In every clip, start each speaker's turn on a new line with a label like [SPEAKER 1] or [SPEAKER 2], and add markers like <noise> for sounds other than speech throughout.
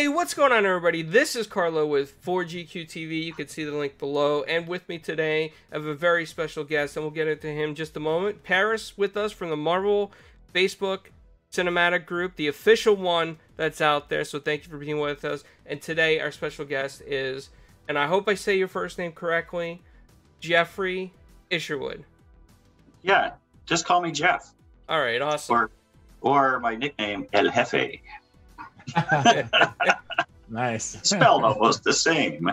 [SPEAKER 1] Hey, what's going on, everybody? This is Carlo with 4GQ TV. You can see the link below. And with me today, I have a very special guest, and we'll get into him in just a moment. Paris with us from the Marvel Facebook Cinematic Group, the official one that's out there. So thank you for being with us. And today, our special guest is, and I hope I say your first name correctly, Jeffrey Isherwood.
[SPEAKER 2] Yeah, just call me Jeff.
[SPEAKER 1] All right, awesome.
[SPEAKER 2] Or, or my nickname, El Jefe. <laughs>
[SPEAKER 3] nice.
[SPEAKER 2] Spelled almost the same.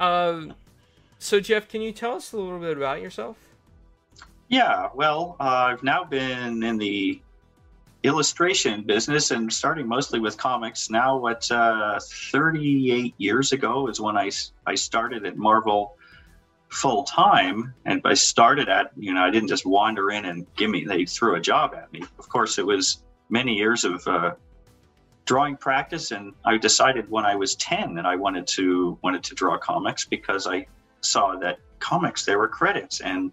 [SPEAKER 1] um, <laughs> so, Jeff, can you tell us a little bit about yourself?
[SPEAKER 2] Yeah, well, uh, I've now been in the illustration business and starting mostly with comics. Now, what, uh, 38 years ago is when I, I started at Marvel full time. And I started at, you know, I didn't just wander in and give me, they threw a job at me. Of course, it was many years of uh, drawing practice. And I decided when I was 10 that I wanted to, wanted to draw comics because I saw that comics, there were credits and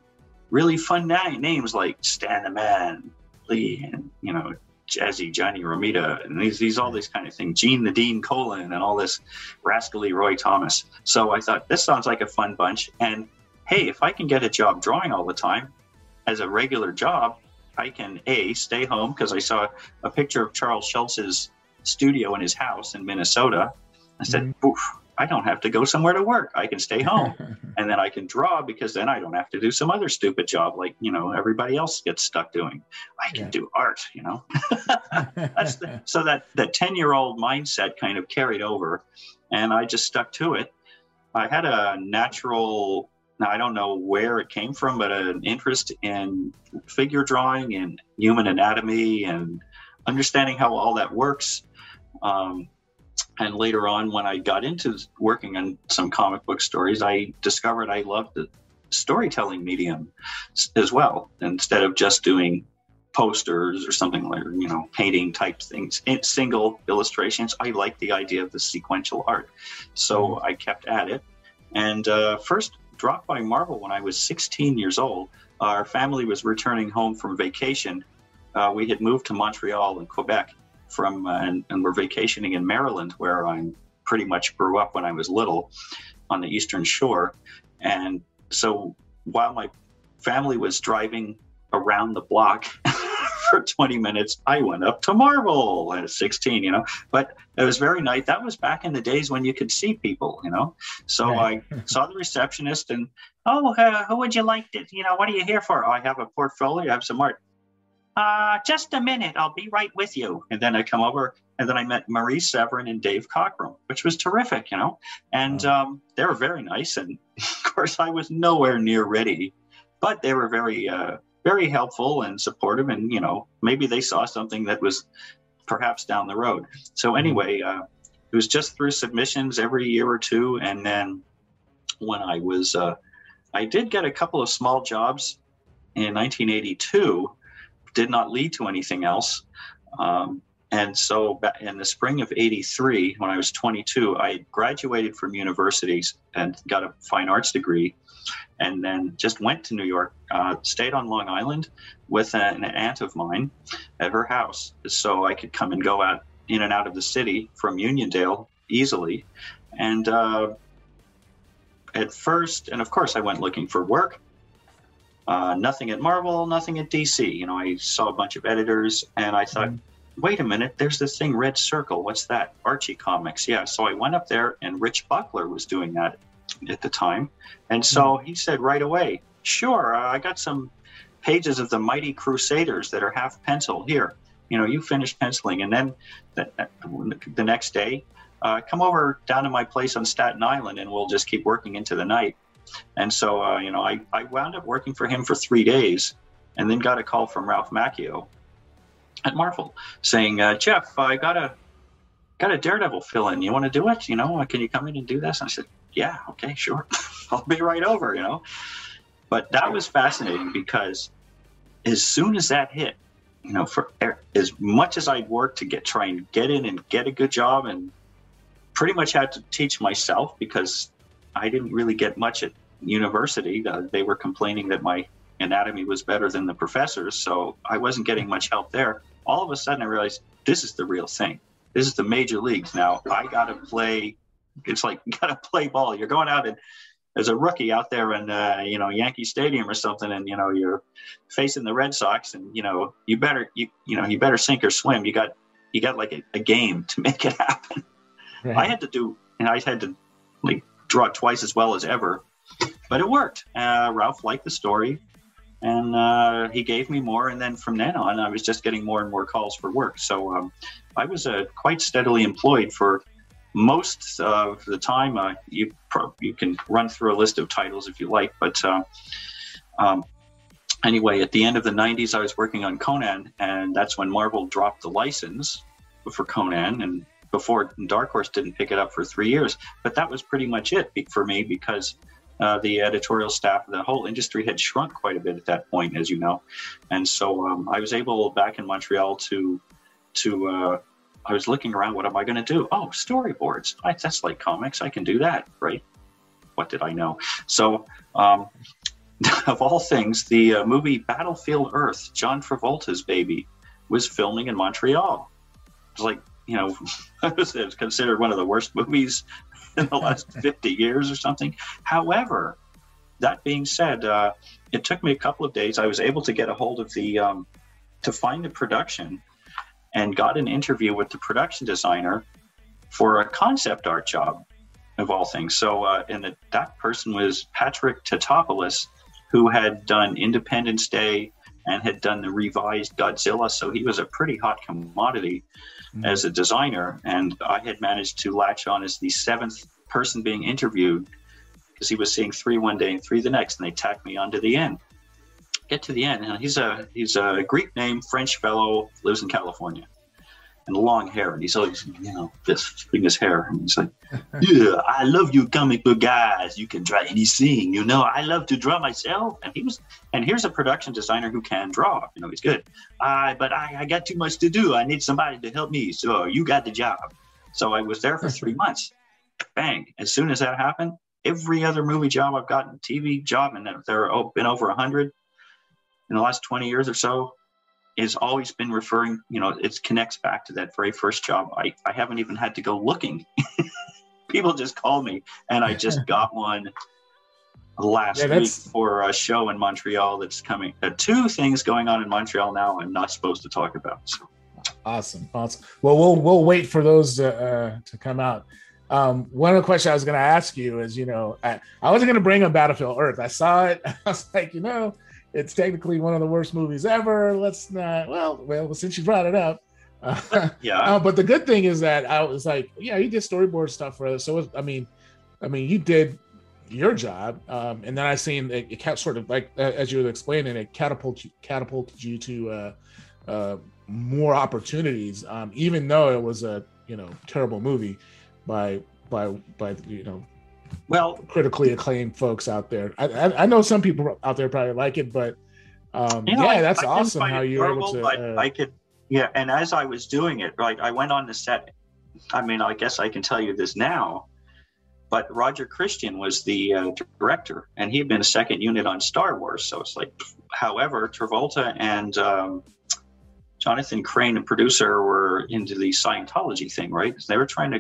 [SPEAKER 2] really fun na- names like Stan the Man, Lee, and, you know, Jazzy Johnny Romita, and these, these all these kind of things, Gene the Dean Colan, and all this rascally Roy Thomas. So I thought this sounds like a fun bunch. And hey, if I can get a job drawing all the time as a regular job, I can a stay home because I saw a picture of Charles Schulz's studio in his house in Minnesota. I said, mm-hmm. "Oof, I don't have to go somewhere to work. I can stay home <laughs> and then I can draw because then I don't have to do some other stupid job like, you know, everybody else gets stuck doing. I can yeah. do art, you know. <laughs> That's the, <laughs> so that that 10-year-old mindset kind of carried over and I just stuck to it. I had a natural now I don't know where it came from, but an interest in figure drawing and human anatomy and understanding how all that works. Um, and later on, when I got into working on some comic book stories, I discovered I loved the storytelling medium as well, instead of just doing posters or something like you know painting type things. Single illustrations i like the idea of the sequential art. So mm-hmm. i kept at it. And uh, first dropped by marvel when i was 16 years old. Our family was returning home from vacation. Uh, we had moved to montreal and quebec from uh, and, and we're vacationing in Maryland, where I pretty much grew up when I was little on the Eastern Shore. And so while my family was driving around the block <laughs> for 20 minutes, I went up to Marvel at 16, you know. But it was very nice. That was back in the days when you could see people, you know. So right. I <laughs> saw the receptionist and, oh, uh, who would you like to, you know, what are you here for? Oh, I have a portfolio, I have some art uh, just a minute, I'll be right with you. And then I come over, and then I met Marie Severin and Dave Cockrum, which was terrific, you know. And oh. um, they were very nice. And <laughs> of course, I was nowhere near ready, but they were very, uh, very helpful and supportive. And you know, maybe they saw something that was perhaps down the road. So mm-hmm. anyway, uh, it was just through submissions every year or two, and then when I was, uh, I did get a couple of small jobs in 1982 did not lead to anything else. Um, and so in the spring of 83, when I was 22, I graduated from universities and got a fine arts degree and then just went to New York, uh, stayed on Long Island with an aunt of mine at her house so I could come and go out in and out of the city from Uniondale easily. And uh, at first, and of course, I went looking for work. Uh, nothing at Marvel, nothing at DC. You know, I saw a bunch of editors and I thought, mm-hmm. wait a minute, there's this thing, Red Circle. What's that? Archie Comics. Yeah. So I went up there and Rich Buckler was doing that at the time. And so mm-hmm. he said right away, sure, uh, I got some pages of the Mighty Crusaders that are half pencil here. You know, you finish penciling. And then the, the next day, uh, come over down to my place on Staten Island and we'll just keep working into the night. And so, uh, you know, I, I wound up working for him for three days and then got a call from Ralph Macchio at Marvel saying, uh, Jeff, I got a, got a Daredevil fill in. You want to do it? You know, can you come in and do this? And I said, yeah, okay, sure. <laughs> I'll be right over, you know. But that was fascinating because as soon as that hit, you know, for as much as I'd worked to get try and get in and get a good job and pretty much had to teach myself because I didn't really get much at university. Uh, they were complaining that my anatomy was better than the professors, so I wasn't getting much help there. All of a sudden, I realized this is the real thing. this is the major leagues now. I got to play. It's like you got to play ball. You're going out and as a rookie out there in uh, you know Yankee Stadium or something, and you know you're facing the Red Sox, and you know you better you you know you better sink or swim. You got you got like a, a game to <laughs> make it happen. Right. I had to do, and I had to like draw twice as well as ever, but it worked. Uh, Ralph liked the story, and uh, he gave me more. And then from then on, I was just getting more and more calls for work. So um, I was uh, quite steadily employed for most of the time. Uh, you pro- you can run through a list of titles if you like, but uh, um, anyway, at the end of the '90s, I was working on Conan, and that's when Marvel dropped the license for Conan, and before Dark Horse didn't pick it up for three years. But that was pretty much it for me because. Uh, the editorial staff, the whole industry had shrunk quite a bit at that point, as you know, and so um, I was able back in Montreal to to uh, I was looking around, what am I going to do? Oh, storyboards. I, that's like comics. I can do that, right? What did I know? So, um, <laughs> of all things, the uh, movie Battlefield Earth, John Travolta's baby, was filming in Montreal. It was like, you know, <laughs> it was considered one of the worst movies <laughs> in the last <laughs> 50 years or something. However, that being said, uh, it took me a couple of days. I was able to get a hold of the, um, to find the production and got an interview with the production designer for a concept art job of all things. So, uh, and the, that person was Patrick Tatopoulos, who had done Independence Day and had done the revised Godzilla. So he was a pretty hot commodity mm-hmm. as a designer. And I had managed to latch on as the seventh person being interviewed because he was seeing three one day and three the next, and they tacked me onto the end get to the end, and he's a he's a Greek name, French fellow, lives in California, and long hair, and he's always you know this in his hair, and he's like, yeah, I love you comic book guys. You can draw anything, you know. I love to draw myself, and he was, and here's a production designer who can draw. You know, he's good. Uh, but I, I got too much to do. I need somebody to help me. So you got the job. So I was there for three months. Bang! As soon as that happened, every other movie job I've gotten, TV job, and there have been over a hundred in the last 20 years or so has always been referring, you know, it connects back to that very first job. I, I haven't even had to go looking. <laughs> People just call me, and I just <laughs> got one last yeah, week for a show in Montreal that's coming. Uh, two things going on in Montreal now I'm not supposed to talk about. So.
[SPEAKER 3] Awesome, awesome. Well, we'll we'll wait for those to uh, to come out. Um, one of the questions I was going to ask you is, you know, I, I wasn't going to bring up Battlefield Earth. I saw it. <laughs> I was like, you know, it's technically one of the worst movies ever. Let's not. Well, well, since you brought it up,
[SPEAKER 2] uh, <laughs> yeah.
[SPEAKER 3] Uh, but the good thing is that I was like, yeah, you did storyboard stuff for us. So was, I mean, I mean, you did your job, um, and then I seen it, it kept sort of like as you were explaining, it catapulted catapulted you to uh, uh, more opportunities, um, even though it was a you know terrible movie by by by you know
[SPEAKER 2] well
[SPEAKER 3] critically acclaimed folks out there. I, I, I know some people out there probably like it, but um, you know, yeah, I, that's awesome how you're able to.
[SPEAKER 2] Uh, I could, yeah. And as I was doing it, right, I went on the set. I mean, I guess I can tell you this now, but Roger Christian was the uh, director, and he had been a second unit on Star Wars. So it's like, however, Travolta and um, Jonathan Krane, the producer, were into the Scientology thing, right? They were trying to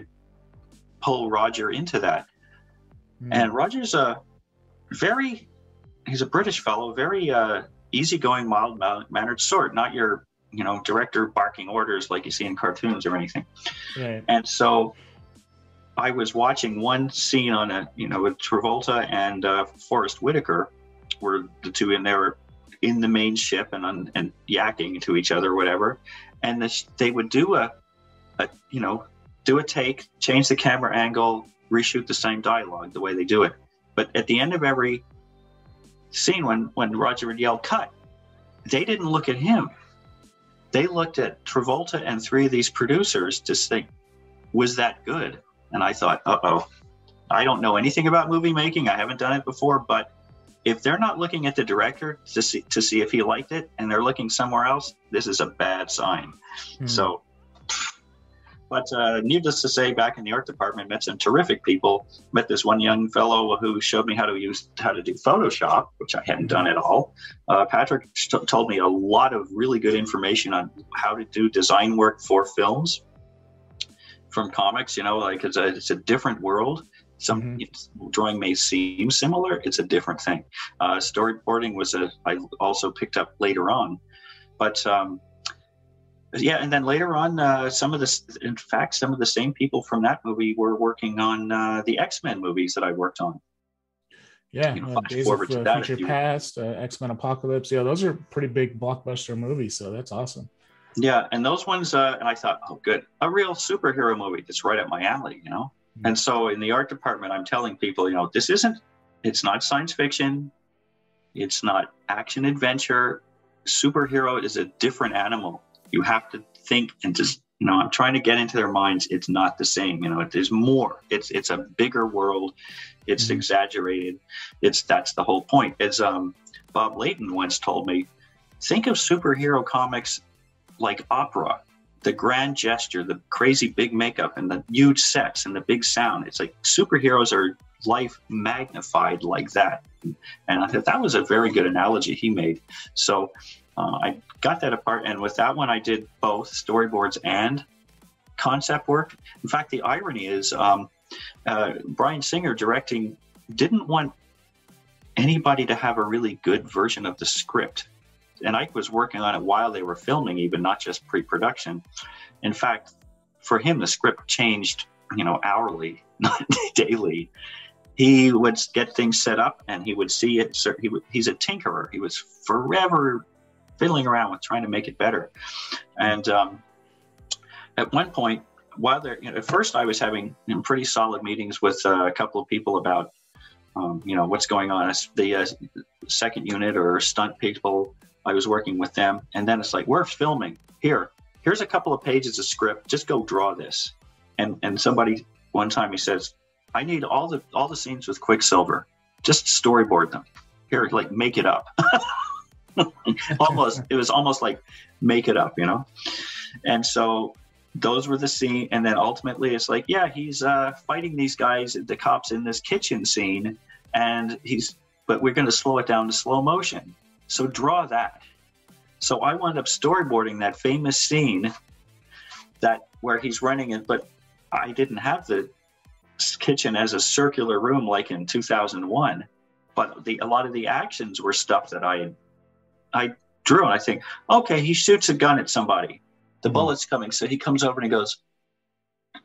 [SPEAKER 2] pull Roger into that. Mm. And Roger's a very, he's a British fellow, very uh, easygoing, mild mannered sort, not your, you know, director barking orders like you see in cartoons or anything. Right. And so I was watching one scene on a, you know, with Travolta and uh, Forest Whitaker, were the two in there in the main ship and on, and yakking to each other, or whatever. And this, they would do a, a, you know, do a take, change the camera angle, reshoot the same dialogue the way they do it. But at the end of every scene, when when Roger would yell "cut," they didn't look at him. They looked at Travolta and three of these producers to think, "Was that good?" And I thought, "Uh oh." I don't know anything about movie making. I haven't done it before, but if they're not looking at the director to see to see if he liked it and they're looking somewhere else, this is a bad sign. Mm. So but uh, needless to say, back in the art department, met some terrific people. Met this one young fellow who showed me how to use how to do Photoshop, which I hadn't done at all. Uh, Patrick t- told me a lot of really good information on how to do design work for films. from comics. You know, like it's a it's a different world. Some
[SPEAKER 3] Mhm.
[SPEAKER 2] drawing may seem similar. It's a different thing. Uh, storyboarding was a I also picked up later on, but um, yeah, and then later on, uh, some of the in fact some of the same people from that movie were working on uh, the X Men movies that I worked on.
[SPEAKER 3] Yeah,
[SPEAKER 2] You know,
[SPEAKER 3] uh, Days of
[SPEAKER 2] to
[SPEAKER 3] uh, Future Past, uh, X Men Apocalypse. Yeah, those are pretty big blockbuster movies. So that's awesome.
[SPEAKER 2] Yeah, and those ones, uh, and I thought, oh, good, a real superhero movie that's right up my alley, you know.
[SPEAKER 3] Mhm.
[SPEAKER 2] And so in the art department, I'm telling people, you know, this isn't, it's not science fiction, it's not action adventure. Superhero is a different animal. You have to think and just, you know, I'm trying to get into their minds. It's not the same, you know. There's more. It's it's a bigger world. It's
[SPEAKER 3] Mhm.
[SPEAKER 2] exaggerated. It's that's the whole point. As um, Bob Layton once told me, think of superhero comics like opera the grand gesture the crazy big makeup and the huge sets and the big sound it's like superheroes are life magnified like that and i thought that was a very good analogy he made so uh, i got that apart and with that one i did both storyboards and concept work in fact the irony is um, uh, bryan singer directing didn't want anybody to have a really good version of the script and Ike was working on it while they were filming, even not just pre-production. In fact, for him, the script changed, you know, hourly, <laughs> not daily. He would get things set up, and he would see it. So he he's a tinkerer. He was forever fiddling around with trying to make it better. And um, at one point, while there, you know, at first I was having you know, pretty solid meetings with uh, a couple of people about, um, you know, what's going on. The uh, second unit or stunt people I was working with them, and then it's like we're filming here. Here's a couple of pages of script. Just go draw this. And and somebody one time he says, I need all the all the scenes with Quicksilver. Just storyboard them. Here, like make it up. <laughs> <laughs> almost it was almost like make it up, you know. And so those were the scene, and then ultimately it's like, yeah, he's uh, fighting these guys, the cops in this kitchen scene, and he's but we're going to slow it down to slow motion. So draw that. So I wound up storyboarding that famous scene that where he's running it, but I didn't have the kitchen as a circular room like in 2001. But the a lot of the actions were stuff that I I drew, and I think, okay, he shoots a gun at somebody, the
[SPEAKER 3] Mhm.
[SPEAKER 2] bullet's coming, so he comes over and he goes,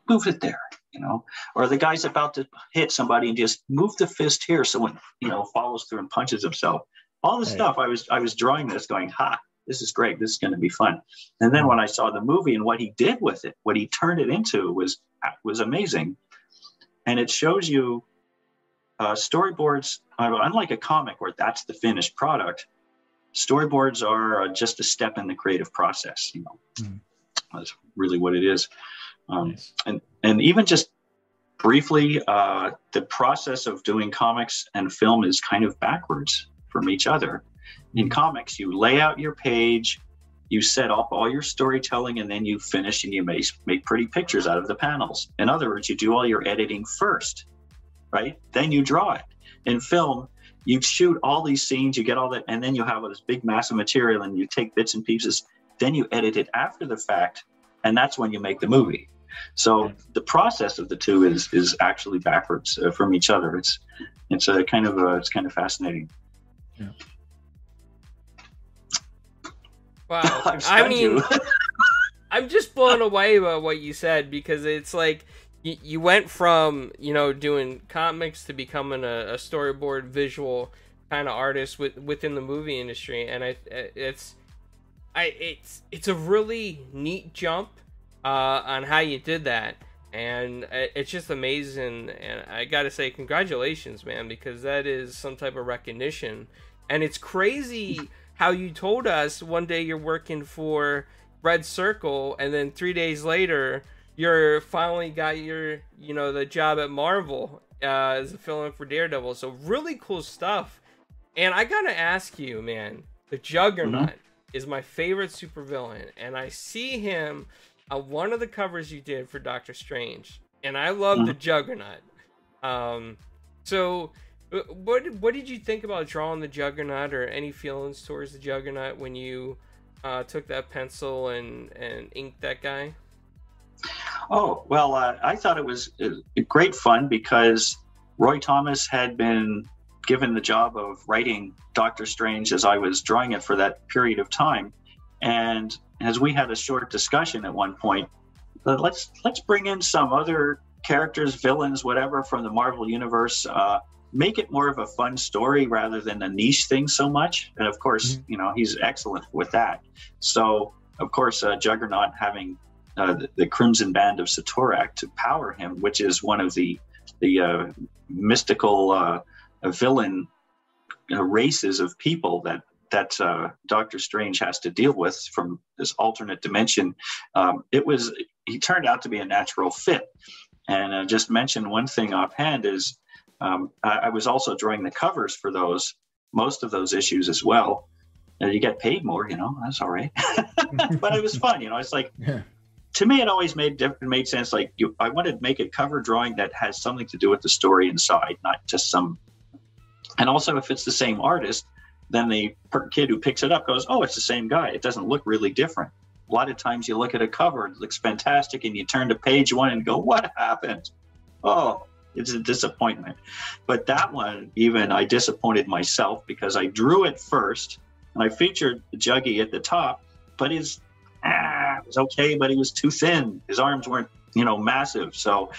[SPEAKER 2] move it there, you know, or the guy's about to hit somebody and just move the fist here, so when you know follows through and punches himself. All the
[SPEAKER 3] Right.
[SPEAKER 2] stuff i was i was drawing this going ha this is great this is going to be fun. And then when i saw the movie and what he did with it what he turned it into was was amazing. And it shows you uh, storyboards uh, unlike a comic where that's the finished product storyboards are uh, just a step in the creative process you know?
[SPEAKER 3] Mhm.
[SPEAKER 2] that's really what it is. Um,
[SPEAKER 3] Nice.
[SPEAKER 2] and and even just briefly uh, the process of doing comics and film is kind of backwards from each other. In comics you lay out your page you set up all your storytelling and then you finish and you make, make pretty pictures out of the panels. In other words you do all your editing first right? Then you draw it. In film you shoot all these scenes you get all that and then you have this big mass of material and you take bits and pieces. Then you edit it after the fact and that's when you make the movie. So the process of the two is is actually backwards uh, from each other. It's it's a kind of a, it's kind of fascinating.
[SPEAKER 1] Wow. <laughs>
[SPEAKER 2] I've
[SPEAKER 1] I
[SPEAKER 2] stunned
[SPEAKER 1] mean. <laughs> I'm just blown away by what you said because it's like you, you went from you know doing comics to becoming a, a storyboard visual kind of artist with, within the movie industry, and I it's I it's it's a really neat jump uh, on how you did that, and it's just amazing. And I gotta say, congratulations, man, because that is some type of recognition, and it's crazy how you told us one day you're working for Red Circle, and then three days later you're finally got your you know the job at Marvel uh, as a fill-in for Daredevil. So really cool stuff. And I gotta ask you, man, the Juggernaut is my favorite supervillain, and I see him on one of the covers you did for Doctor Strange, and I love the Juggernaut. Um, so uh, what what did you think about drawing the Juggernaut, or any feelings towards the Juggernaut when you uh, took that pencil and and inked that guy?
[SPEAKER 2] Oh well, uh, I thought it was uh, great fun because Roy Thomas had been given the job of writing Doctor Strange as I was drawing it for that period of time, and as we had a short discussion at one point, let's let's bring in some other characters, villains, whatever from the Marvel universe. Uh, make it more of a fun story rather than a niche thing so much. And of course, mm-hmm. you know he's excellent with that. So of course, uh, Juggernaut having uh, the, the, Crimson Band of Cyttorak to power him, which is one of the the uh, mystical uh, villain uh, races of people that that uh, Doctor Strange has to deal with from this alternate dimension. Um, it was he turned out to be a natural fit. And uh, just mention one thing offhand is um, I, I, was also drawing the covers for those most of those issues as well. you get paid more, you know, that's all right. <laughs> but it was fun, you know. It's like yeah. To me, it always made made sense. Like you, I wanted to make a cover drawing that has something to do with the story inside, not just some. And also, if it's the same artist, then the kid who picks it up goes, "Oh, it's the same guy. It doesn't look really different." A lot of times, you look at a cover, it looks fantastic, and you turn to page one and go, "What happened?" Oh, it's a disappointment. But that one, even I disappointed myself because I drew it first, and I featured Juggy at the top, but his ah, <laughs> it was okay, but he was too thin. His arms weren't, you know, massive. So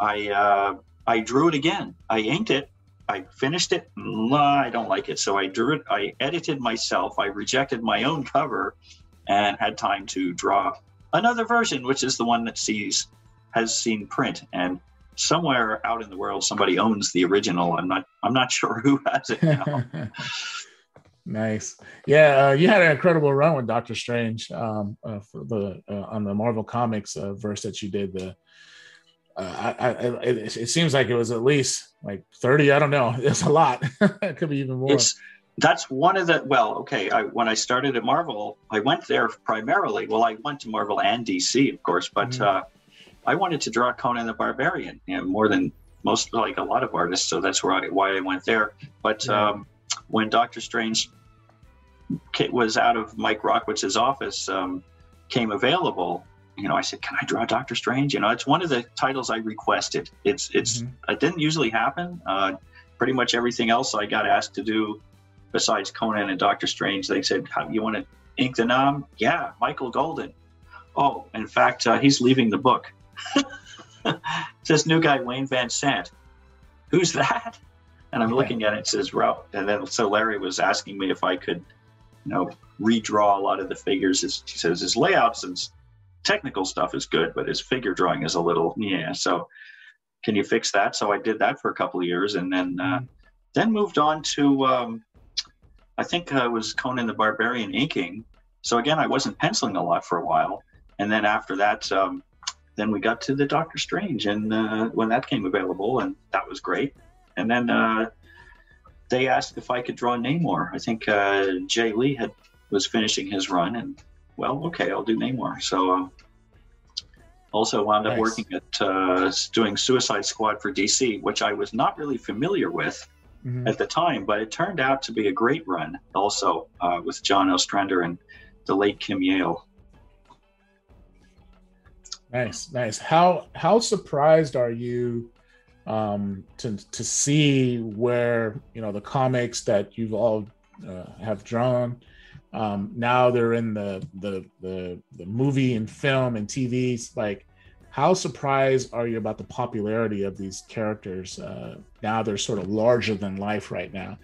[SPEAKER 2] I uh, I drew it again. I inked it, I finished it. I don't like it. So I drew it. I edited myself. I rejected my own cover and had time to draw another version, which is the one that sees has seen print. And somewhere out in the world, somebody owns the original. I'm not. I'm not <laughs> sure who has it now. <laughs>
[SPEAKER 3] nice. Yeah, uh, you had an incredible run with Doctor Strange um, uh, for the uh, on the Marvel Comics uh, verse that you did. The uh, I, I, it, it, seems like it was at least like 30 i don't know <laughs> it's a lot it could be even more it's,
[SPEAKER 2] that's one of the well okay I, when i started at marvel i went there primarily well i went to marvel and dc of course but uh, i wanted to draw conan the barbarian you know, more than most like a lot of artists so that's where I, why i went there but um, when doctor strange was out of mike rockwoods's office um, came available you know, I said, "Can I draw Doctor Strange?" You know, it's one of the titles I requested. It's it's mm-hmm. it didn't usually happen. Uh, pretty much everything else I got asked to do, besides Conan and Doctor Strange, they said, How, "You want to ink the 'Nam?" Yeah, Michael Golden. Oh, in fact, uh, he's leaving the book. <laughs> this new guy, Wayne Vansant. Who's that? And I'm looking at it. It says Route. And then so Larry was asking me if I could, you know, redraw a lot of the figures. His, he says his layouts and technical stuff is good, but his figure drawing is a little yeah. So can you fix that? So I did that for a couple of years, and then uh, then moved on to um, I think uh, was Conan the Barbarian inking. So again, I wasn't penciling a lot for a while, and then after that, um, then we got to the Doctor Strange, and uh, when that came available, and that was great. And then uh, they asked if I could draw Namor. I think uh, Jae Lee had was finishing his run, and well, okay, I'll do Namor. So um, also wound up nice. working at uh, doing Suicide Squad for DC, which I was not really familiar with mm-hmm. at the time, but it turned out to be a great run. Also uh, with John Ostrander and the late Kim Yale.
[SPEAKER 3] Nice, nice. How how surprised are you um, to to see where you know the comics that you've all uh, have drawn um, now they're in the, the the the movie and film and TVs. Like, how surprised are you about the popularity of these characters? Uh, now they're sort of larger than life right now.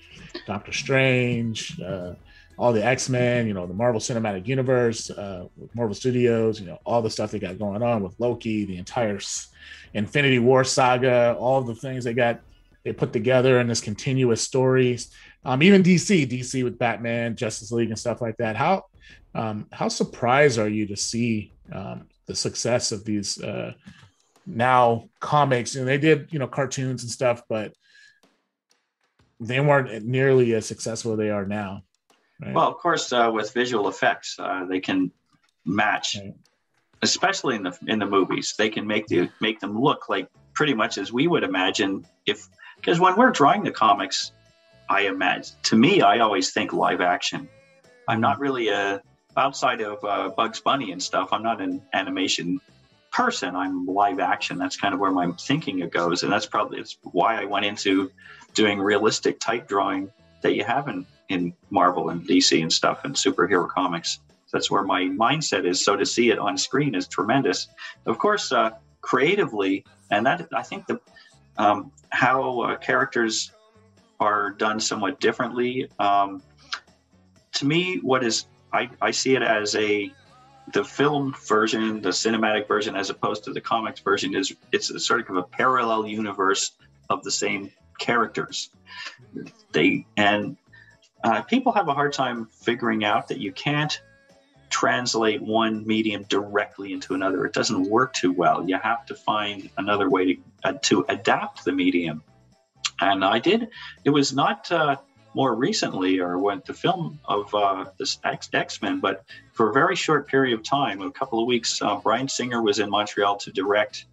[SPEAKER 3] Doctor Strange, uh, all the X Men, you know, the Marvel Cinematic Universe, uh, Marvel Studios, you know, all the stuff they got going on with Loki, the entire Infinity War saga, all the things they got they put together in this continuous stories um, even DC, DC with Batman, Justice League, and stuff like that. How um, how surprised are you to see um, the success of these uh, now comics? And they did, you know, cartoons and stuff, but they weren't nearly as successful as they are now.
[SPEAKER 2] Right? Well, of course, uh, with visual effects, uh, they can match, right. Especially in the in the movies. They can make the make them look like pretty much as we would imagine if because when we're drawing the comics I imagine. To me, I always think live action. I'm not really a outside of uh, Bugs Bunny and stuff. I'm not an animation person. I'm live action. That's kind of where my thinking goes, and that's probably it's why I went into doing realistic type drawing that you have in, in Marvel and DC and stuff and superhero comics. That's where my mindset is. So to see it on screen is tremendous. Of course, uh, creatively, and that I think the um, how uh, characters are done somewhat differently. Um, to me, what is I, I see it as a the film version, the cinematic version, as opposed to the comics version, is it's sort of a parallel universe of the same characters. They and uh, people have a hard time figuring out that you can't translate one medium directly into another. It doesn't work too well. You have to find another way to uh, to adapt the medium. And I did. It was not. Uh, more recently, or went the film of uh, this X Men, but for a very short period of time, a couple of weeks, uh, Bryan Singer was in Montreal to direct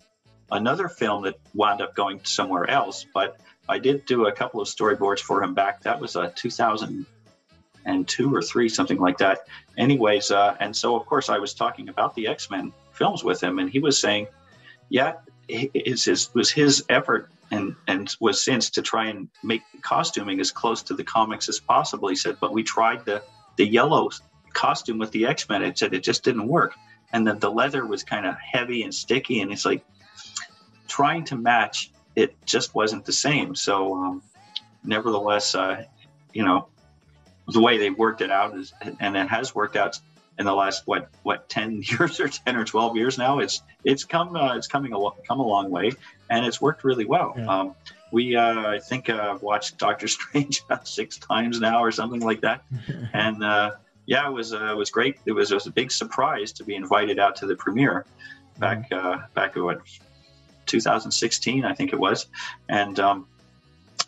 [SPEAKER 2] another film that wound up going somewhere else. But I did do a couple of storyboards for him back. That was a uh, 2002 or three, something like that. Anyways, uh, and so of course I was talking about the X Men films with him, and he was saying, "Yeah, it was his effort and and was since to try and make costuming as close to the comics as possible. He said, but we tried the the yellow costume with the X Men. It said it just didn't work, and then the leather was kind of heavy and sticky, and it's like trying to match. It just wasn't the same. So, um, nevertheless, uh, you know, the way they've worked it out is, and it has worked out in the last what what 10 <laughs> years or 10 or 12 years now it's it's come uh, it's coming a come a long way and it's worked really well yeah. um, we uh, i think uh, watched doctor <laughs> strange six times now or something like that <laughs> and uh, yeah it was uh, it was great it was, it was a big surprise to be invited out to the premiere back mm-hmm. uh, back in what 2016 i think it was and um,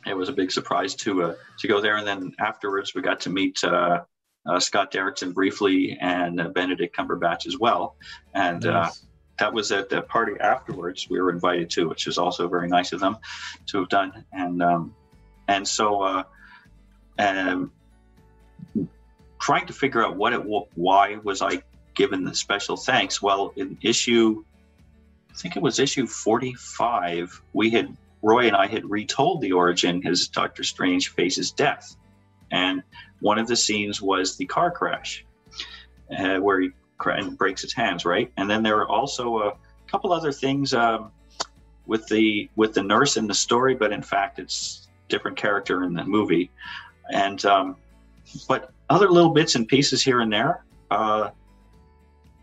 [SPEAKER 2] it was a big surprise to uh, to go there and then afterwards we got to meet uh, uh, Scott Derrickson briefly and uh, Benedict Cumberbatch as well. And uh, nice. that was at the party afterwards we were invited to, which is also very nice of them to have done. And um, and so uh, um, trying to figure out what it why was I given the special thanks? Well, in issue, I think it was issue 45, we had Roy and I had retold the origin as Doctor Strange faces death. And one of the scenes was the car crash, uh, where he breaks his hands, right? And then there are also a couple other things um, with the with the nurse in the story, but in fact, it's different character in the movie. And um, but other little bits and pieces here and there uh,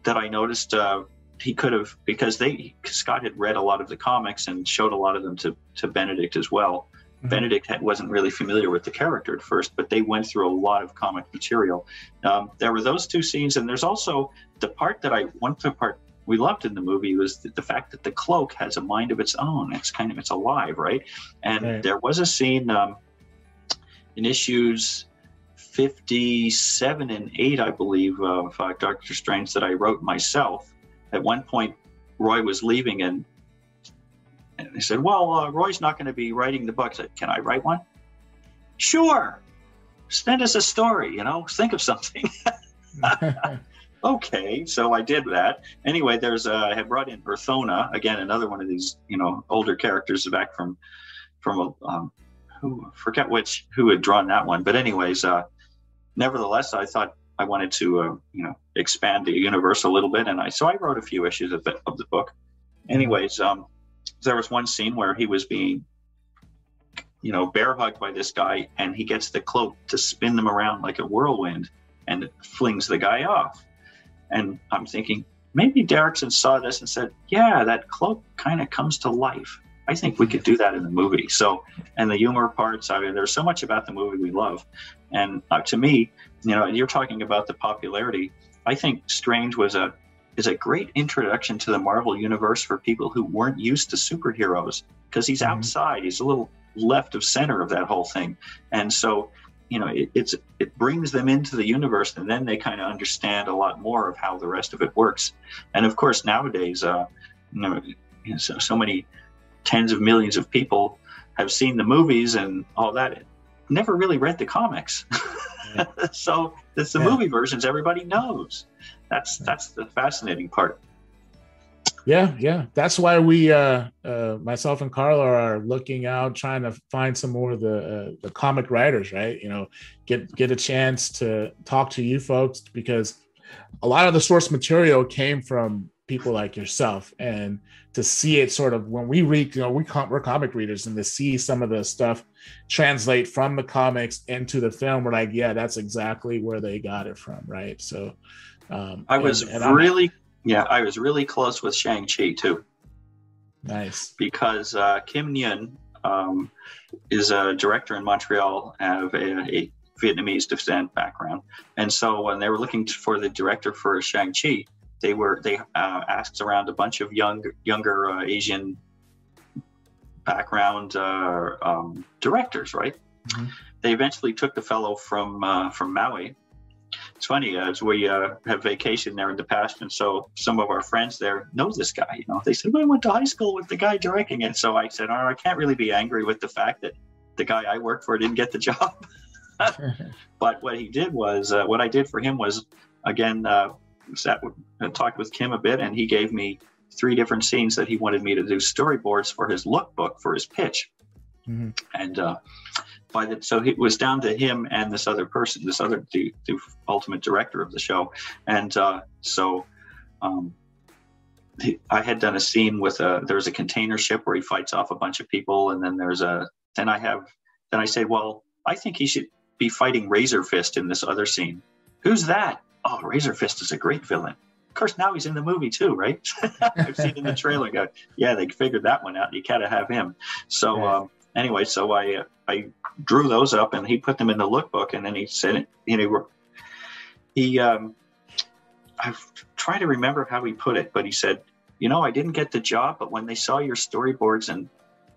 [SPEAKER 2] that I noticed. Uh, he could have because they Scott had read a lot of the comics and showed a lot of them to to Benedict as well. Mm-hmm. Benedict wasn't really familiar with the character at first, but they went through a lot of comic material. Um, there were those two scenes, and there's also the part that I one the part we loved in the movie was the, the, fact that the cloak has a mind of its own. It's kind of it's alive, right? And right. there was a scene um, in issues 57 and 8, I believe, of uh, Doctor Strange that I wrote myself. At one point, Roy was leaving, and and they said, Well, uh, Roy's not going to be writing the book. I said, Can I write one? Sure. Send us a story, you know, think of something. <laughs> okay, so I did that. Anyway, there's uh, I had brought in Urthona again, another one of these you know older characters back from from um, who forget which who had drawn that one, but anyways, uh, nevertheless, I thought I wanted to uh, you know expand the universe a little bit, and I so I wrote a few issues of the, of the book. Anyways, um, there was one scene where he was being you know bear hugged by this guy and he gets the cloak to spin them around like a whirlwind and flings the guy off. And i'm thinking maybe derrickson saw this and said yeah that cloak kind of comes to life. I think we could do that in the movie. So and the humor parts i mean there's so much about the movie we love. And uh, to me you know you're talking about the popularity i think strange was a is a great introduction to the Marvel universe for people who weren't used to superheroes because he's mm-hmm. outside. He's a little left of center of that whole thing, and so you know it, it's it brings them into the universe, and then they kind of understand a lot more of how the rest of it works. And of course, nowadays, uh, you know, so, so many tens of millions of people have seen the movies and all that. Never really read the comics, <laughs> yeah. so it's the yeah. movie versions everybody knows that's that's the fascinating part.
[SPEAKER 3] Yeah, yeah. That's why we, uh, uh, myself and Carlo, are looking out, trying to find some more of the uh, the comic writers, right? You know, get get a chance to talk to you folks because a lot of the source material came from people like yourself, and to see it sort of when we read, you know, we com- we're comic readers, and to see some of the stuff translate from the comics into the film, we're like, yeah, that's exactly where they got it from, right? So.
[SPEAKER 2] Um, I was and, and really yeah, I was really close with Shang Chi too.
[SPEAKER 3] Nice.
[SPEAKER 2] Because uh, Kim Nguyen um, is a director in Montreal of a, a, Vietnamese descent background, and so when they were looking for the director for Shang Chi, they were they uh, asked around a bunch of young younger uh, Asian background uh, um, directors, right? Mm-hmm. They eventually took the fellow from uh, from Maui it's funny as we uh, have vacation there in the past, and so some of our friends there know this guy. You know, they said well, I went to high school with the guy directing it. So I said, oh, I can't really be angry with the fact that the guy I worked for didn't get the <laughs> job. but what he did was, uh, what I did for him was, again, uh, sat with, uh, talked with Kim a bit, and he gave me three different scenes that he wanted me to do storyboards for his lookbook for his pitch. Mm-hmm. And uh, by the so it was down to him and this other person, this other the, the ultimate director of the show, and uh, so um, he, I had done a scene with a there's a container ship where he fights off a bunch of people, and then there's a then I have then I say, well, I think he should be fighting Razor Fist in this other scene. Who's that? Oh, Razor Fist is a great villain. Of course, now he's in the movie too, right? <laughs> I've seen in the trailer. Go, yeah, they figured that one out. You gotta have him. So. Um, anyway, so I I drew those up and he put them in the lookbook and then he said you know he um, I try to remember how he put it, but he said, you know, I didn't get the job, but when they saw your storyboards and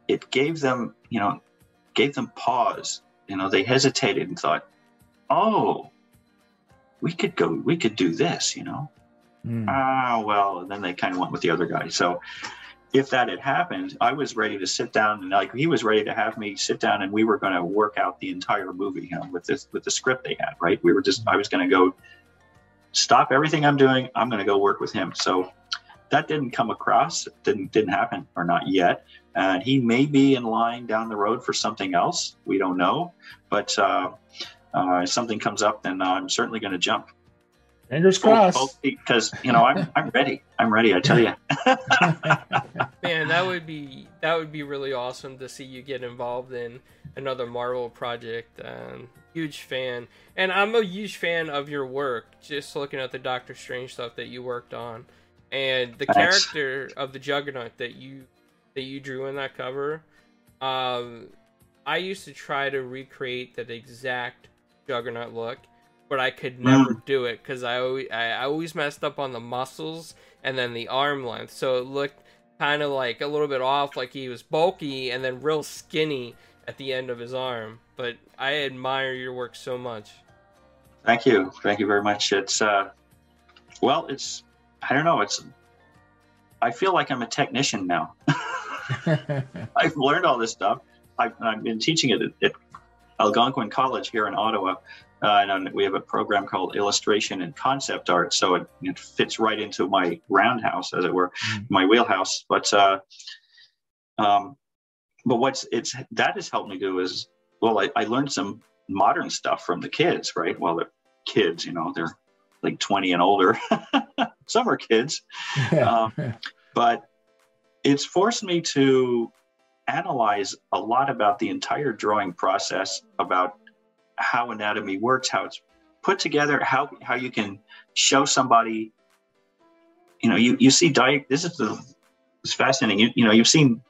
[SPEAKER 2] it gave them, you know, gave them pause. You know, they hesitated and thought, oh, we could go, we could do this, you know. Mm. Ah, well, and then they kind of went with the other guy. So if that had happened, I was ready to sit down and like he was ready to have me sit down and we were going to work out the entire movie you know, with this with the script they had. Right? We were just I was going to go stop everything I'm doing. I'm going to go work with him. So that didn't come across. Didn't didn't happen or not yet. And he may be in line down the road for something else. We don't know. But uh, uh, if something comes up, then I'm certainly going to jump.
[SPEAKER 3] Fingers crossed.
[SPEAKER 2] Because you know I'm I'm ready. I'm ready. I tell you. <laughs>
[SPEAKER 1] Man, that would be that would be really awesome to see you get involved in another Marvel project. Um, huge fan, and I'm a huge fan of your work. Just looking at the Doctor Strange stuff that you worked on, and the Thanks. character of the Juggernaut that you that you drew in that cover. Um, I used to try to recreate that exact Juggernaut look but I could never mm. do it because I always I always messed up on the muscles and then the arm length, so it looked kind of like a little bit off, like he was bulky and then real skinny at the end of his arm. But I admire your work so much.
[SPEAKER 2] Thank you, thank you very much. It's uh, well, it's I don't know, it's I feel like I'm a technician now. <laughs> <laughs> I've learned all this stuff. I've, I've been teaching it at, at Algonquin College here in Ottawa uh, and we have a program called illustration and concept art. So it, it fits right into my roundhouse, as it were, mm-hmm. my wheelhouse. But uh, um, but what's it's that has helped me do is well, I, I learned some modern stuff from the kids, right? Well, the kids, you know, they're like 20 and older. <laughs> some are kids, um, but it's forced me to analyze a lot about the entire drawing process, about how anatomy works, how it's put together, how how you can show somebody. You know, you you see di- This is the it's fascinating. You you know you've seen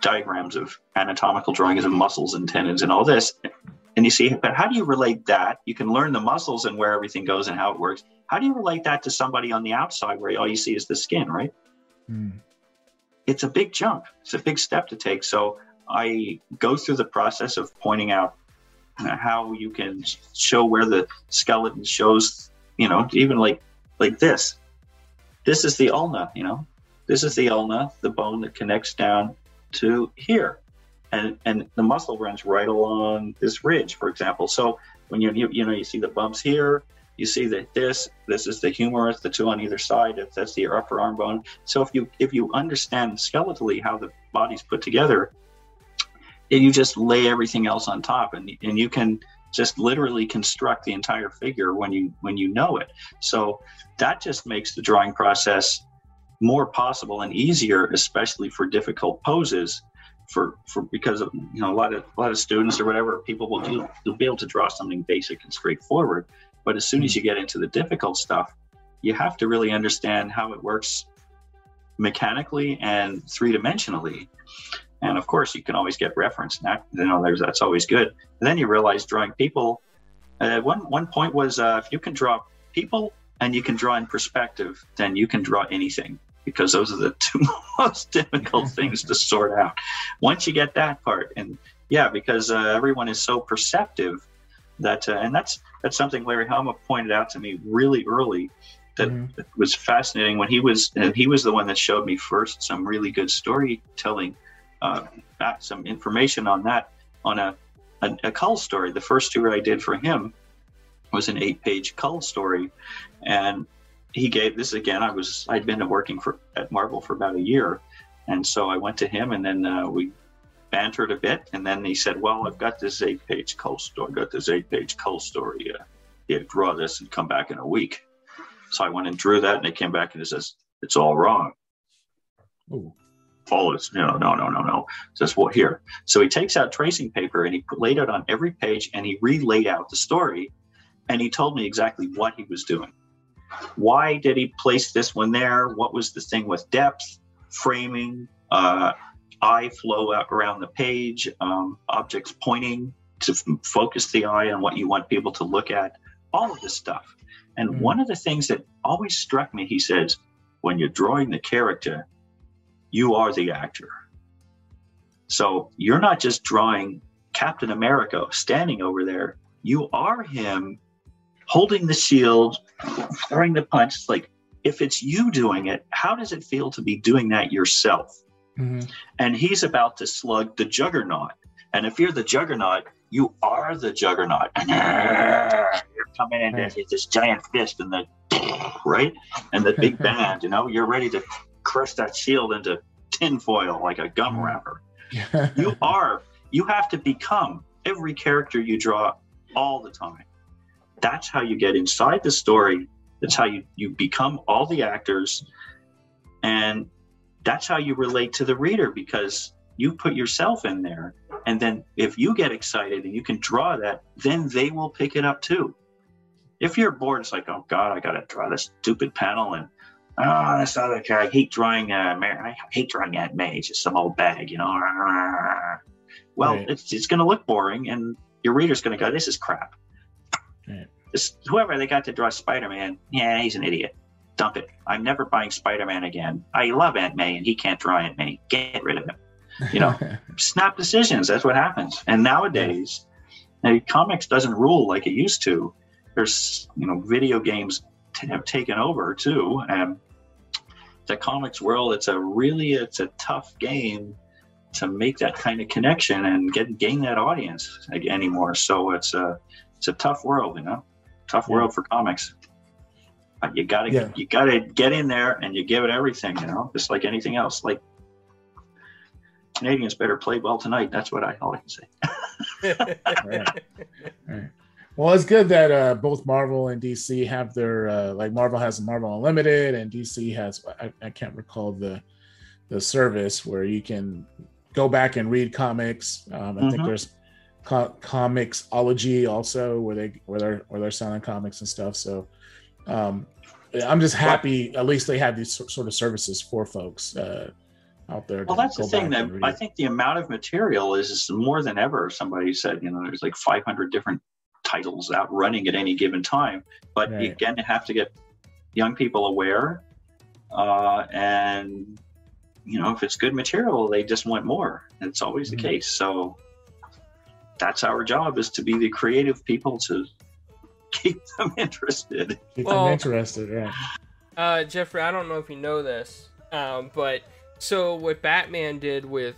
[SPEAKER 2] diagrams of anatomical drawings of muscles and tendons and all this, and you see. But how do you relate that? You can learn the muscles and where everything goes and how it works. How do you relate that to somebody on the outside where all you see is the skin, right? Mm. It's a big jump. It's a big step to take. So I go through the process of pointing out how you can show where the skeleton shows, you know, even like like this. This is the ulna, you know. This is the ulna, the bone that connects down to here. And and the muscle runs right along this ridge, for example. So when you you, you know you see the bumps here, you see that this this is the humerus, the two on either side. If that's the upper arm bone. So if you if you understand skeletally how the body's put together, and you just lay everything else on top, and and you can just literally construct the entire figure when you when you know it. So that just makes the drawing process more possible and easier, especially for difficult poses. For, for because of you know a lot of a lot of students or whatever people will do you'll be able to draw something basic and straightforward but as soon as you get into the difficult stuff you have to really understand how it works mechanically and three dimensionally and of course you can always get reference that you know there's that's always good. And then you realize drawing people uh, one one point was uh, if you can draw people and you can draw in perspective then you can draw anything because those are the <laughs> two most difficult <laughs> things to sort out. Once you get that part, and yeah, because uh, everyone is so perceptive that, uh, and that's that's something Larry Hama pointed out to me really early. That mm-hmm. was fascinating when he was, and he was the one that showed me first some really good storytelling, uh, some information on that on a, a a Kull story. The first tour I did for him was an eight-page Kull story, and he gave this again. I was I'd been working for at Marvel for about a year, and so I went to him, and then uh, we bantered a bit, and then he said, "Well, I've got this eight-page Kull story. I got this eight-page Kull story. Uh, yeah, draw this and come back in a week." So I went and drew that, and it came back and it says, "It's all wrong." Ooh. All is no, no, no, no, no. Says what well, here? So he takes out tracing paper and he laid it on every page, and he relayed out the story, and he told me exactly what he was doing. Why did he place this one there? What was the thing with depth, framing, uh, eye flow out around the page, um, objects pointing to f- focus the eye on what you want people to look at, all of this stuff. And mm-hmm. one of the things that always struck me, he says, when you're drawing the character, you are the actor. So you're not just drawing Captain America standing over there, you are him holding the shield, throwing the punch. It's like, if it's you doing it, how does it feel to be doing that yourself? Mm-hmm. And he's about to slug the juggernaut. And if you're the juggernaut, you are the juggernaut. And you're coming in right. this giant fist and the right and the big <laughs> band, you know, you're ready to crush that shield into tinfoil like a gum mm-hmm. wrapper. <laughs> you are, you have to become every character you draw all the time that's how you get inside the story that's how you you become all the actors and that's how you relate to the reader because you put yourself in there and then if you get excited and you can draw that then they will pick it up too if you're bored it's like oh god i gotta draw this stupid panel and oh this other guy i hate drawing uh i hate drawing aunt may it's just some old bag you know well right. it's, it's gonna look boring and your reader's gonna go this is crap this, whoever they got to draw Spider Man, yeah, he's an idiot. Dump it. I'm never buying Spider Man again. I love Aunt May, and he can't draw Aunt May. Get rid of him. You know, <laughs> snap decisions. That's what happens. And nowadays, now, comics doesn't rule like it used to. There's, you know, video games t- have taken over too, and the comics world. It's a really, it's a tough game to make that kind of connection and get gain that audience anymore. So it's a it's a tough world, you know tough world for comics. But you gotta yeah. you gotta get in there and you give it everything, you know, just like anything else. Like Canadians better play well tonight. That's what I all I can say.
[SPEAKER 3] right. <laughs> Right. Well, it's good that uh, both Marvel and DC have their uh, like Marvel has Marvel Unlimited and DC has I, I can't recall the the service where you can go back and read comics. Um, I mm-hmm. think there's co- comiXology also where they where they're where they're selling comics and stuff so um i'm just happy at least they have these sort of services for folks uh out there
[SPEAKER 2] well that's the thing that i think the amount of material is more than ever. Somebody said you know there's like 500 different titles out running at any given time. But right. again you have to get young people aware uh, and you know if it's good material they just want more. It's always mm-hmm. the case. So that's our job is to be the creative people to keep them <laughs> interested.
[SPEAKER 3] Keep well, them interested, yeah.
[SPEAKER 1] Uh, Jeffrey, I don't know if you know this, um, but so what Batman did with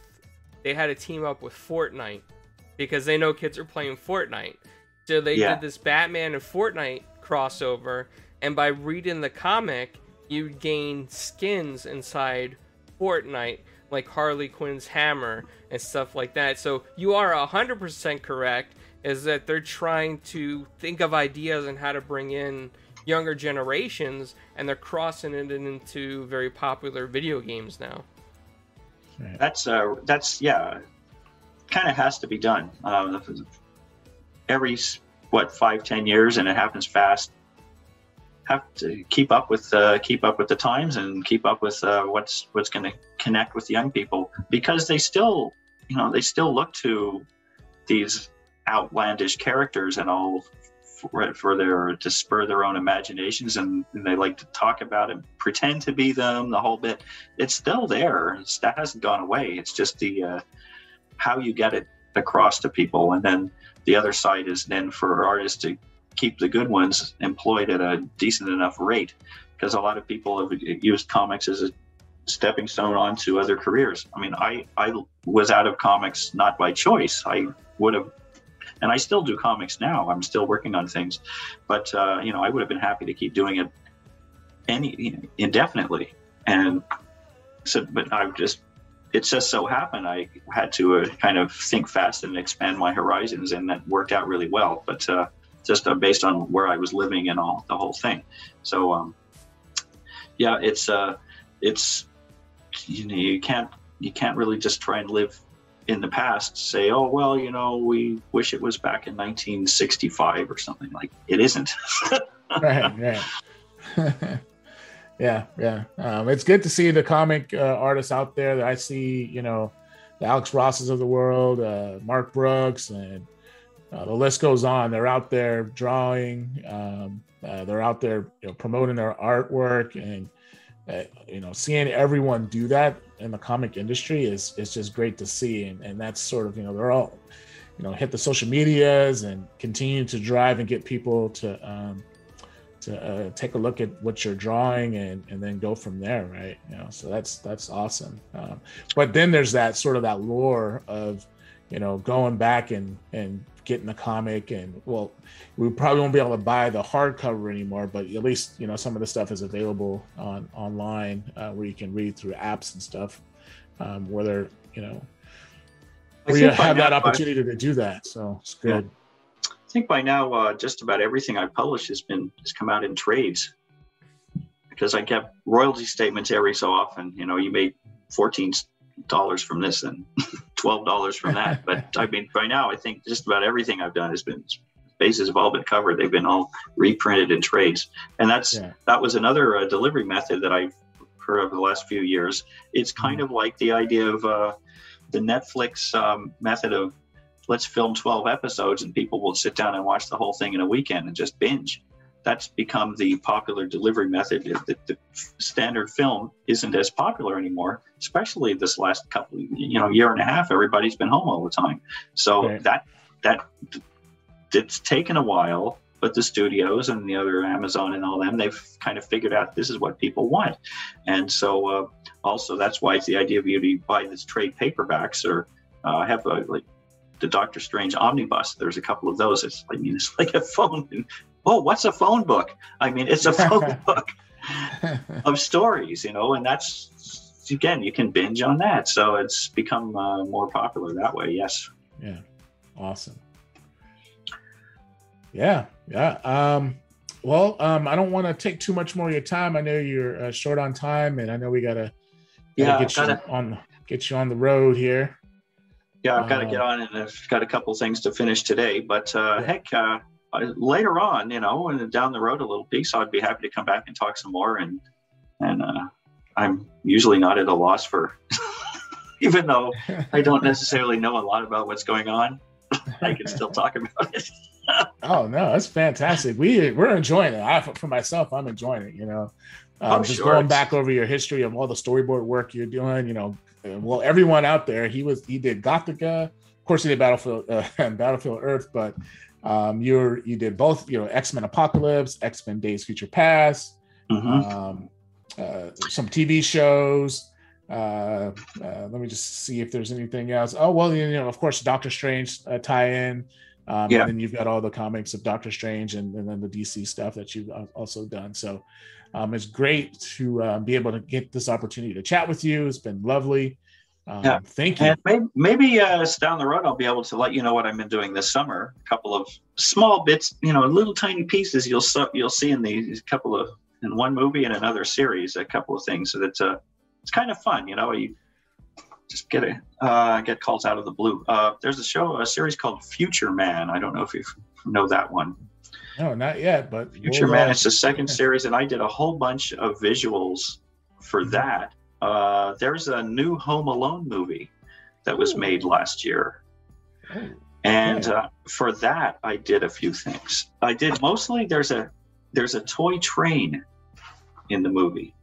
[SPEAKER 1] they had a team up with Fortnite because they know kids are playing Fortnite. So they yeah. did this Batman and Fortnite crossover, and by reading the comic, you gain skins inside Fortnite, like Harley Quinn's hammer and stuff like that. So you are 100% correct, is that they're trying to think of ideas and how to bring in younger generations, and they're crossing it into very popular video games now.
[SPEAKER 2] That's uh, that's yeah, kind of has to be done. Uh, every what five ten years, and it happens fast. Have to keep up with uh, keep up with the times and keep up with uh, what's what's going to connect with young people because they still you know they still look to these outlandish characters and all for, for their to spur their own imaginations and, and, they like to talk about it pretend to be them the whole bit. It's still there. It's, that hasn't gone away. It's just the uh, how you get it across to people. And then the other side is then for artists to keep the good ones employed at a decent enough rate. Because a lot of people have used comics as a stepping stone onto other careers. I mean i i was out of comics not by choice. I would have and I still do comics now. I'm still working on things, but uh, you know, I would have been happy to keep doing it any you know, indefinitely. And so, but I just it just so happened I had to uh, kind of think fast and expand my horizons, and that worked out really well. But uh, just uh, based on where I was living and all the whole thing. So um, yeah, it's uh, it's you know you can't you can't really just try and live in the past say, oh, well, you know, we wish it was back in 1965 or something like it isn't. <laughs>
[SPEAKER 3] right, right. <laughs> yeah, yeah. Um, it's good to see the comic uh, artists out there that I see, you know, the Alex Rosses of the world, uh, Mark Brooks, and uh, the list goes on. They're out there drawing, um, uh, they're out there you know, promoting their artwork and, uh, you know, seeing everyone do that in the comic industry is is just great to see, and and that's sort of you know they're all you know hit the social medias and continue to drive and get people to um, to uh, take a look at what you're drawing and and then go from there, right? You know, so that's that's awesome. Um, but then there's that sort of that lore of you know going back and and getting the comic and well we probably won't be able to buy the hardcover anymore but at least you know some of the stuff is available on online uh, where you can read through apps and stuff um, where they're you know where you have that opportunity to do that so it's good
[SPEAKER 2] yeah. i think by now uh, just about everything i publish has been has come out in trades because i get royalty statements every so often you know you made 14 dollars from this and <laughs> twelve dollars from that. But <laughs> I mean, by now I think just about everything I've done has been bases have all been covered. They've been all reprinted in trades, and that's yeah. that was another uh, delivery method that I've heard over the last few years. It's kind mm-hmm. of like the idea of uh, the Netflix um, method of let's film 12 episodes and people will sit down and watch the whole thing in a weekend and just binge that's become the popular delivery method. The, the, standard film isn't as popular anymore, especially this last couple, you know, year and a half. Everybody's been home all the time, so right. that that it's taken a while. But the studios and the other Amazon and all them, they've kind of figured out this is what people want, and so uh, also that's why it's the idea of you to buy this trade paperbacks or uh, have a, like the Doctor Strange omnibus. There's a couple of those. It's I mean it's like a <laughs> phone oh, what's a phone book? I mean, it's a <laughs> phone book of stories, you know, and that's again, you can binge on that. So it's become uh, more popular that way. Yes.
[SPEAKER 3] Yeah. Awesome. Yeah. Yeah. Um, well, um, I don't want to take too much more of your time. I know you're uh, short on time, and I know we gotta, gotta yeah, get gotta, you on get you on the road here.
[SPEAKER 2] Yeah, I've got to uh, get on, and I've got a couple things to finish today. But uh, yeah. heck, uh, later on, you know, and down the road a little piece, I'd be happy to come back and talk some more. And and uh, I'm usually not at a loss for, <laughs> even though I don't necessarily know a lot about what's going on, <laughs> I can still talk about it. <laughs>
[SPEAKER 3] oh no, that's fantastic. We we're enjoying it. I, for myself, I'm enjoying it. You know, um, oh, just sure. going back over your history of all the storyboard work you're doing. You know, well, everyone out there, he was he did Gothika. Of course, he did Battlefield uh, Battlefield Earth, but um, you're you did both, you know, X Men Apocalypse, X Men Days Future Past, mm-hmm. um, uh, some TV shows. Uh, uh, let me just see if there's anything else. Oh well, you know, of course, Doctor Strange uh, tie-in. Um,
[SPEAKER 2] Yeah.
[SPEAKER 3] And then you've got all the comics of Doctor Strange and, and then the DC stuff that you've also done. So um, it's great to uh, be able to get this opportunity to chat with you. It's been lovely. Um,
[SPEAKER 2] Yeah.
[SPEAKER 3] Thank you.
[SPEAKER 2] And maybe, maybe uh, down the road, I'll be able to let you know what I've been doing this summer. A couple of small bits, you know, little tiny pieces. You'll so- you'll see in these couple of in one movie and another series, a couple of things. So that's uh, it's kind of fun, you know. You just get a uh, get calls out of the blue. Uh, there's a show, a series called Future Man. I don't know if you know that one.
[SPEAKER 3] No, not yet, but
[SPEAKER 2] Future
[SPEAKER 3] we'll,
[SPEAKER 2] Man.
[SPEAKER 3] uh,
[SPEAKER 2] It's the second series, and I did a whole bunch of visuals for that. Uh, there's a new Home Alone movie that was
[SPEAKER 3] Ooh.
[SPEAKER 2] made last year,
[SPEAKER 3] oh,
[SPEAKER 2] and uh, for that I did a few things. I did mostly there's a there's a toy train in the movie,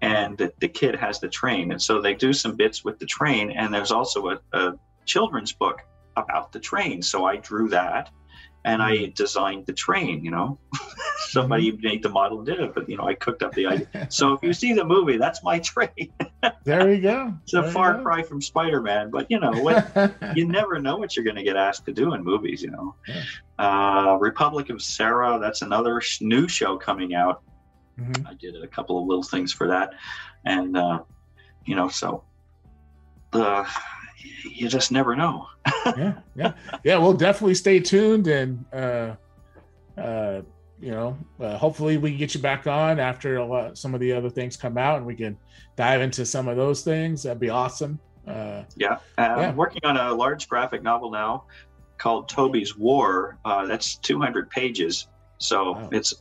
[SPEAKER 2] and the, the kid has the train, and so they do some bits with the train, and there's also a, a children's book about the train. So I drew that, and I designed the train. You know, <laughs> somebody made the model and did it, but you know I cooked up the idea. <laughs> So if you see the movie, that's my <laughs> train.
[SPEAKER 3] there you go.
[SPEAKER 2] It's a
[SPEAKER 3] There
[SPEAKER 2] far cry from Spider-Man, but you know what? you never know what you're going to get asked to do in movies. You know,
[SPEAKER 3] Yeah.
[SPEAKER 2] uh, Republic of Sarah. That's another new show coming out.
[SPEAKER 3] Mhm.
[SPEAKER 2] I did a couple of little things for that, and uh, you know, so uh, you just never know.
[SPEAKER 3] yeah, yeah, yeah. We'll definitely stay tuned, and uh, uh, you know, uh, hopefully we can get you back on after a lot, some of the other things come out, and we can dive into some of those things. That'd be awesome. Uh,
[SPEAKER 2] Yeah, uh,
[SPEAKER 3] Yeah.
[SPEAKER 2] I'm working on a large graphic novel now called Toby's War. Uh, that's 200 pages, so
[SPEAKER 3] Wow.
[SPEAKER 2] it's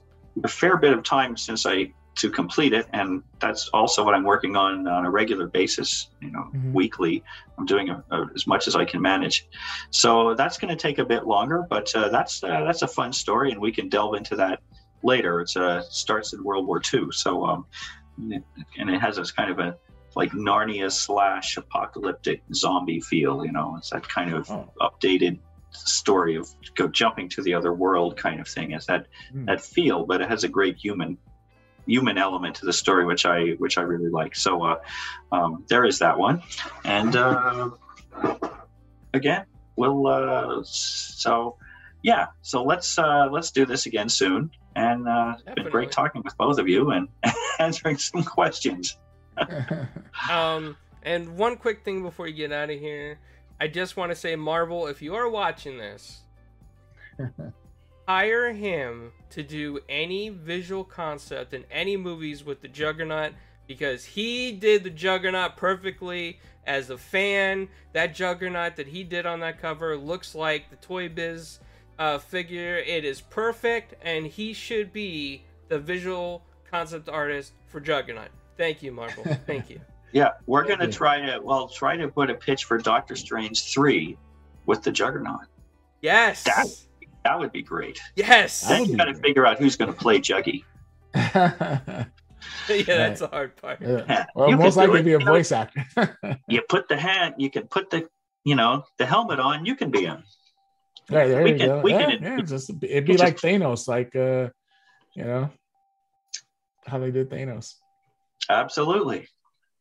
[SPEAKER 2] a fair bit of time since I to complete it, and that's also what I'm working on on a regular basis. You know,
[SPEAKER 3] Mhm.
[SPEAKER 2] weekly. I'm doing a, a, as much as I can manage, so that's going to take a bit longer, but uh, that's uh, that's a fun story, and we can delve into that later. It uh, starts in World War II, so um, and it has this kind of a like Narnia slash apocalyptic zombie feel. You know, it's that kind of
[SPEAKER 3] oh,
[SPEAKER 2] updated story of go jumping to the other world kind of thing. It's that
[SPEAKER 3] Hmm.
[SPEAKER 2] that feel, but it has a great human human element to the story, which I which I really like. So uh, um, there is that one, and uh, again, we'll uh, so yeah. So let's uh, let's do this again soon. And uh, it's been great talking with both of you and <laughs> answering some questions. <laughs>
[SPEAKER 1] Um, and one quick thing before you get out of here, I just want to say, Marvel, if you are watching this, <laughs> hire him to do any visual concept in any movies with the Juggernaut because he did the Juggernaut perfectly. As a fan, that Juggernaut that he did on that cover looks like the Toy Biz uh, figure. It is perfect, and he should be the visual concept artist for Juggernaut. Thank you, Marvel. <laughs> Thank you.
[SPEAKER 2] Yeah, we're gonna
[SPEAKER 3] Yeah.
[SPEAKER 2] try to well try to put a pitch for Doctor Strange three with the Juggernaut.
[SPEAKER 1] Yes.
[SPEAKER 2] That- That would be great.
[SPEAKER 1] Yes.
[SPEAKER 3] That
[SPEAKER 2] Then
[SPEAKER 3] would
[SPEAKER 2] you got to figure out who's going to play Juggy. <laughs>
[SPEAKER 3] yeah.
[SPEAKER 1] yeah, that's the hard part.
[SPEAKER 3] Well,
[SPEAKER 2] You
[SPEAKER 3] most likely
[SPEAKER 2] it,
[SPEAKER 3] be a
[SPEAKER 2] you know.
[SPEAKER 3] voice actor. <laughs>
[SPEAKER 2] You put the hat, you can put the you know the helmet on. You can be him.
[SPEAKER 3] Right, there
[SPEAKER 2] We
[SPEAKER 3] you
[SPEAKER 2] can-
[SPEAKER 3] go.
[SPEAKER 2] we
[SPEAKER 3] yeah,
[SPEAKER 2] can-
[SPEAKER 3] yeah,
[SPEAKER 2] we-
[SPEAKER 3] just it'd be
[SPEAKER 2] we
[SPEAKER 3] like
[SPEAKER 2] just-
[SPEAKER 3] Thanos, like uh, you know, how they did Thanos.
[SPEAKER 2] Absolutely.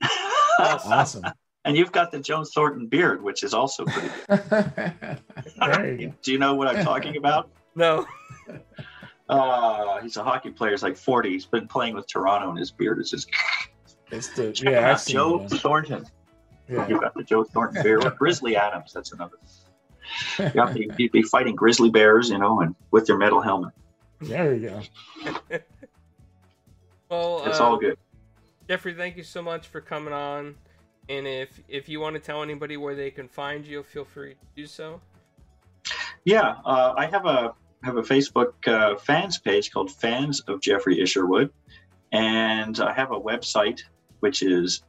[SPEAKER 2] <laughs>
[SPEAKER 3] Awesome.
[SPEAKER 2] And you've got the Joe Thornton beard, which is also pretty. <laughs>
[SPEAKER 3] there you.
[SPEAKER 2] Do you know what I'm talking about?
[SPEAKER 1] No.
[SPEAKER 2] Uh, he's a hockey player. He's like 40. He's been playing with Toronto, and his beard is just.
[SPEAKER 3] It's the
[SPEAKER 2] Check him
[SPEAKER 3] yeah,
[SPEAKER 2] out, Joe
[SPEAKER 3] it,
[SPEAKER 2] Thornton.
[SPEAKER 3] man.
[SPEAKER 2] You've got the Joe Thornton beard. Or Grizzly Adams. That's another. You have to, you'd be fighting grizzly bears, you know, and with your metal helmet.
[SPEAKER 3] Yeah. There you go. <laughs>
[SPEAKER 1] Well,
[SPEAKER 2] It's
[SPEAKER 1] uh,
[SPEAKER 2] all good.
[SPEAKER 1] Jeffrey, thank you so much for coming on. And if if you want to tell anybody where they can find you, feel free to do so.
[SPEAKER 2] Yeah, uh, I have a have a Facebook uh, fans page called Fans of Jeffrey Isherwood, and I have a website which is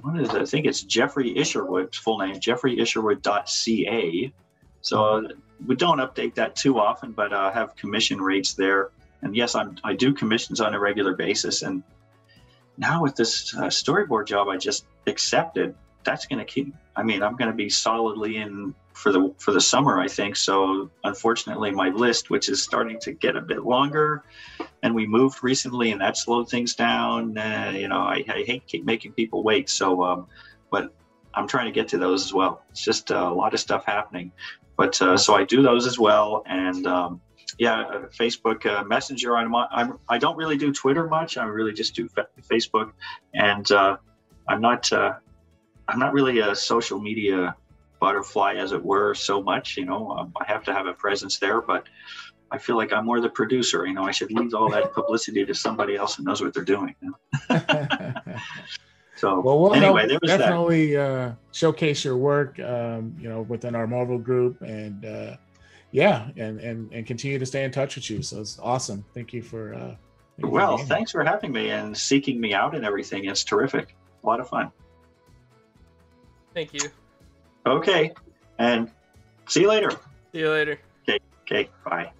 [SPEAKER 2] what is it? I think it's Jeffrey Isherwood's full name, jeffrey jeffreyisherwood.ca. So uh, we don't update that too often, but uh, have commission rates there. And yes, I'm I do commissions on a regular basis. And now with this uh, storyboard job I just accepted, that's going to keep. I mean, I'm going to be solidly in for the for the summer, I think. So unfortunately, my list, which is starting to get a bit longer, and we moved recently, and that slowed things down. Uh, you know, I, I hate making people wait. So, um, but I'm trying to get to those as well. It's just uh, a lot of stuff happening, but uh, so I do those as well, and um, yeah, uh, Facebook uh, Messenger. I'm, I'm I don't really do Twitter much. I really just do fa- Facebook, and uh, I'm not uh, I'm not really a social media butterfly, as it were, so much. You know, um, I have to have a presence there, but I feel like I'm more the producer. You know, I should leave all that publicity to somebody else who knows what they're doing. You know? so
[SPEAKER 3] well, we'll
[SPEAKER 2] anyway, there was that.
[SPEAKER 3] definitely uh, showcase your work, um, you know, within our Marvel group, and uh, yeah, and and and continue to stay in touch with you. So it's awesome. Thank you for. Uh, thank you for
[SPEAKER 2] Well,
[SPEAKER 3] being
[SPEAKER 2] thanks for having me and seeking me out and everything. It's terrific. A lot of fun.
[SPEAKER 1] Thank you.
[SPEAKER 2] Okay. And see you later.
[SPEAKER 1] See you later. Okay.
[SPEAKER 2] Okay. Bye.